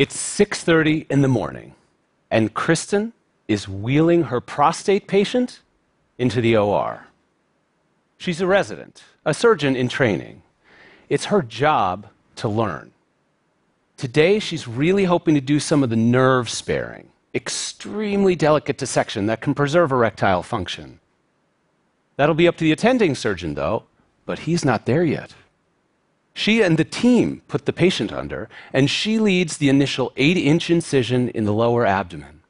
It's 6:30 in the morning, and Kristen is wheeling her prostate patient into the OR. She's a resident, a surgeon in training. It's her job to learn. Today, she's really hoping to do some of the nerve sparing, extremely delicate dissection that can preserve erectile function. That'll be up to the attending surgeon, though, but he's not there yet. She and the team put the patient under, and she leads the initial 8 inch incision in the lower abdomen.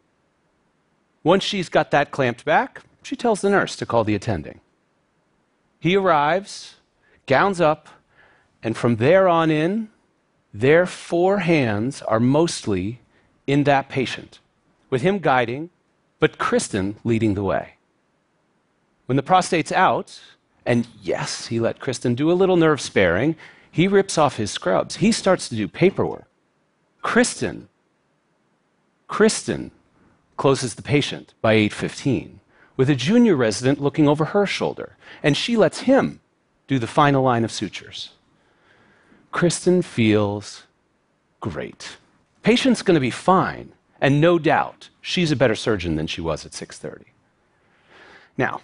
Once she's got that clamped back, she tells the nurse to call the attending. He arrives, gowns up, and from there on in, their four hands are mostly in that patient, with him guiding, but Kristen leading the way. When the prostate's out, and yes, he let Kristen do a little nerve sparing, he rips off his scrubs. He starts to do paperwork. Kristen, Kristen closes the patient by 8:15 with a junior resident looking over her shoulder, and she lets him do the final line of sutures. Kristen feels great. Patient's going to be fine, and no doubt she's a better surgeon than she was at 6:30. Now,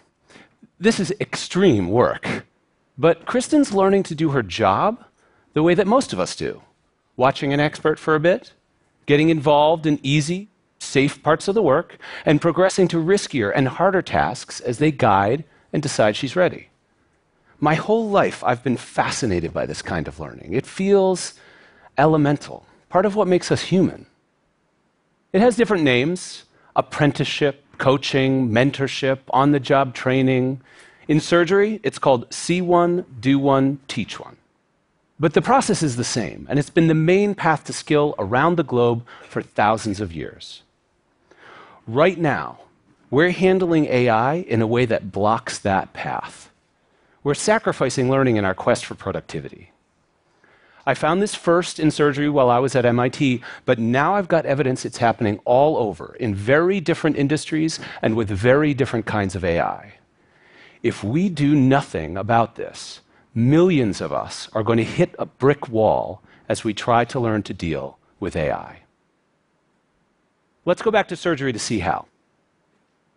this is extreme work. But Kristen's learning to do her job the way that most of us do watching an expert for a bit, getting involved in easy, safe parts of the work, and progressing to riskier and harder tasks as they guide and decide she's ready. My whole life, I've been fascinated by this kind of learning. It feels elemental, part of what makes us human. It has different names apprenticeship, coaching, mentorship, on the job training, in surgery, it's called see one, do one, teach one. But the process is the same, and it's been the main path to skill around the globe for thousands of years. Right now, we're handling AI in a way that blocks that path. We're sacrificing learning in our quest for productivity. I found this first in surgery while I was at MIT, but now I've got evidence it's happening all over in very different industries and with very different kinds of AI. If we do nothing about this, millions of us are going to hit a brick wall as we try to learn to deal with AI. Let's go back to surgery to see how.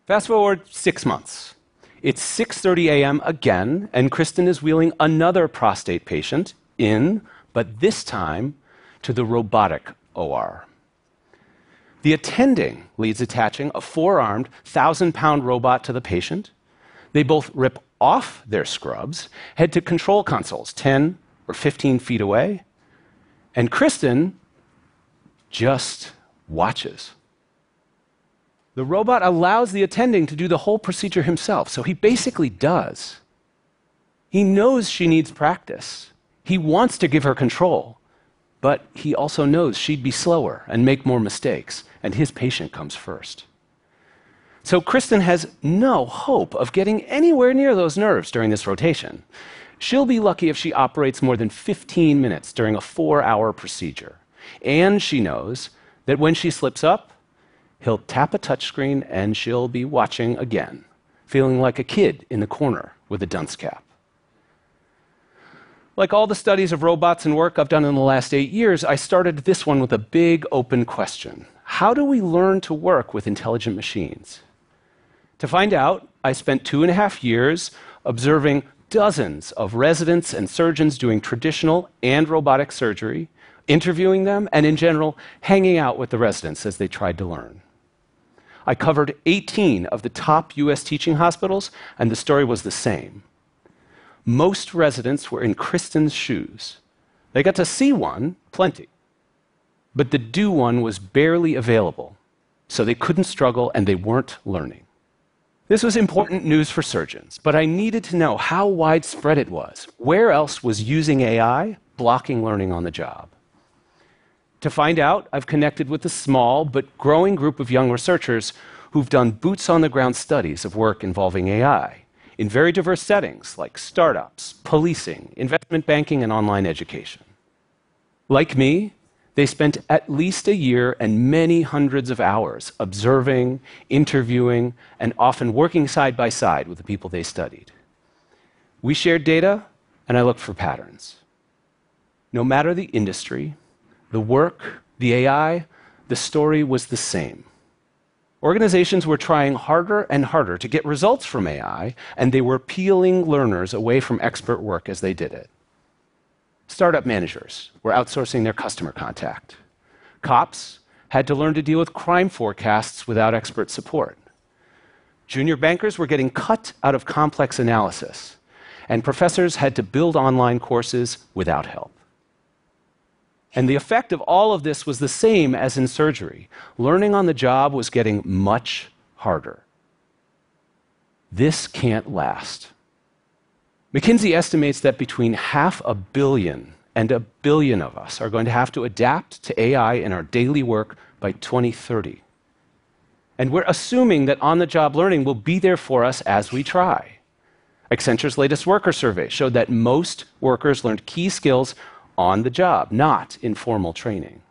Fast forward 6 months. It's 6:30 a.m. again and Kristen is wheeling another prostate patient in, but this time to the robotic OR. The attending leads attaching a four-armed, 1,000-pound robot to the patient they both rip off their scrubs, head to control consoles 10 or 15 feet away, and Kristen just watches. The robot allows the attending to do the whole procedure himself, so he basically does. He knows she needs practice. He wants to give her control, but he also knows she'd be slower and make more mistakes, and his patient comes first. So Kristen has no hope of getting anywhere near those nerves during this rotation. She'll be lucky if she operates more than 15 minutes during a four hour procedure. And she knows that when she slips up, he'll tap a touchscreen and she'll be watching again, feeling like a kid in the corner with a dunce cap. Like all the studies of robots and work I've done in the last eight years, I started this one with a big open question How do we learn to work with intelligent machines? To find out, I spent two and a half years observing dozens of residents and surgeons doing traditional and robotic surgery, interviewing them, and in general, hanging out with the residents as they tried to learn. I covered 18 of the top US teaching hospitals, and the story was the same. Most residents were in Kristen's shoes. They got to see one, plenty. But the do one was barely available, so they couldn't struggle and they weren't learning. This was important news for surgeons, but I needed to know how widespread it was. Where else was using AI blocking learning on the job? To find out, I've connected with a small but growing group of young researchers who've done boots on the ground studies of work involving AI in very diverse settings like startups, policing, investment banking, and online education. Like me, they spent at least a year and many hundreds of hours observing, interviewing, and often working side by side with the people they studied. We shared data, and I looked for patterns. No matter the industry, the work, The AI, the story was the same. Organizations were trying harder and harder to get results from AI, and they were peeling learners away from expert work as they did it. Startup managers were outsourcing their customer contact. Cops had to learn to deal with crime forecasts without expert support. Junior bankers were getting cut out of complex analysis, and professors had to build online courses without help. And the effect of all of this was the same as in surgery. Learning on the job was getting much harder. This can't last. McKinsey estimates that between half a billion and a billion of us are going to have to adapt to AI in our daily work by 2030. And we're assuming that on the job learning will be there for us as we try. Accenture's latest worker survey showed that most workers learned key skills on the job, not in formal training.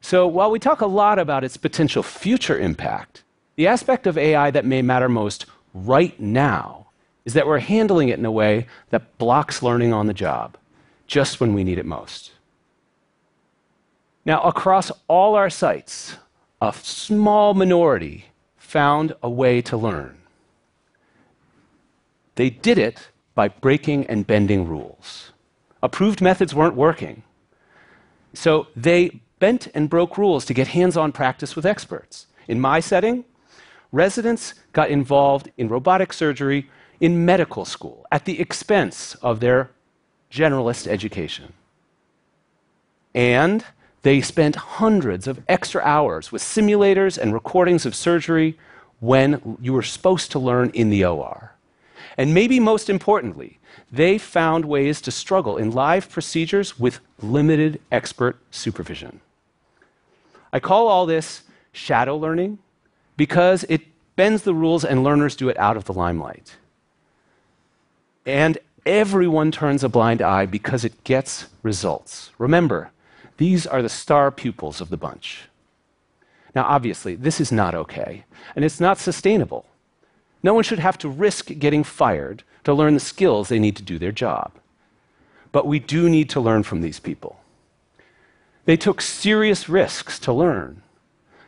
So while we talk a lot about its potential future impact, the aspect of AI that may matter most right now is that we're handling it in a way that blocks learning on the job, just when we need it most. Now, across all our sites, a small minority found a way to learn. They did it by breaking and bending rules approved methods weren't working. So they bent and broke rules to get hands on practice with experts. In my setting, residents got involved in robotic surgery in medical school at the expense of their generalist education. And they spent hundreds of extra hours with simulators and recordings of surgery when you were supposed to learn in the OR. And maybe most importantly, they found ways to struggle in live procedures with limited expert supervision. I call all this shadow learning because it bends the rules and learners do it out of the limelight. And everyone turns a blind eye because it gets results. Remember, these are the star pupils of the bunch. Now, obviously, this is not okay, and it's not sustainable. No one should have to risk getting fired to learn the skills they need to do their job. But we do need to learn from these people. They took serious risks to learn.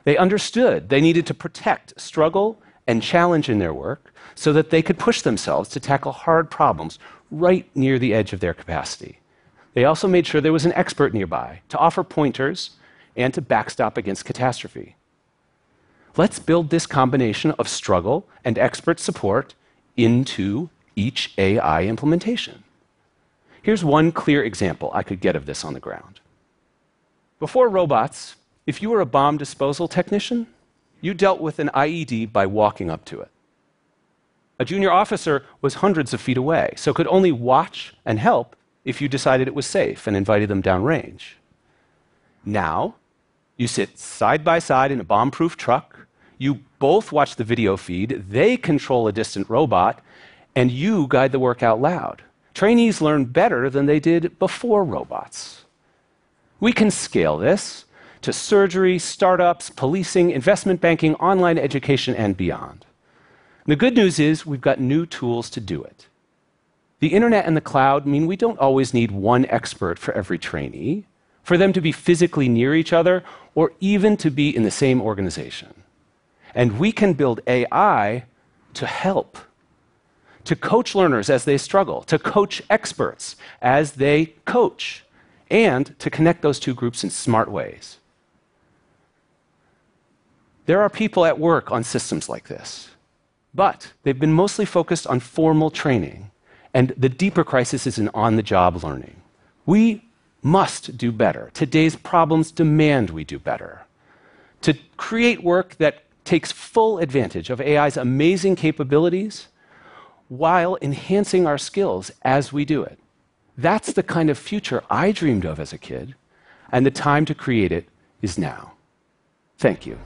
They understood they needed to protect, struggle, and challenge in their work so that they could push themselves to tackle hard problems right near the edge of their capacity. They also made sure there was an expert nearby to offer pointers and to backstop against catastrophe. Let's build this combination of struggle and expert support into each AI implementation. Here's one clear example I could get of this on the ground. Before robots, if you were a bomb disposal technician, you dealt with an IED by walking up to it. A junior officer was hundreds of feet away, so could only watch and help if you decided it was safe and invited them downrange. Now, you sit side by side in a bomb proof truck, you both watch the video feed, they control a distant robot, and you guide the work out loud. Trainees learn better than they did before robots. We can scale this to surgery, startups, policing, investment banking, online education, and beyond. The good news is we've got new tools to do it. The internet and the cloud mean we don't always need one expert for every trainee, for them to be physically near each other, or even to be in the same organization. And we can build AI to help, to coach learners as they struggle, to coach experts as they coach, and to connect those two groups in smart ways. There are people at work on systems like this, but they've been mostly focused on formal training, and the deeper crisis is in on the job learning. We must do better. Today's problems demand we do better. To create work that takes full advantage of AI's amazing capabilities while enhancing our skills as we do it. That's the kind of future I dreamed of as a kid, and the time to create it is now. Thank you.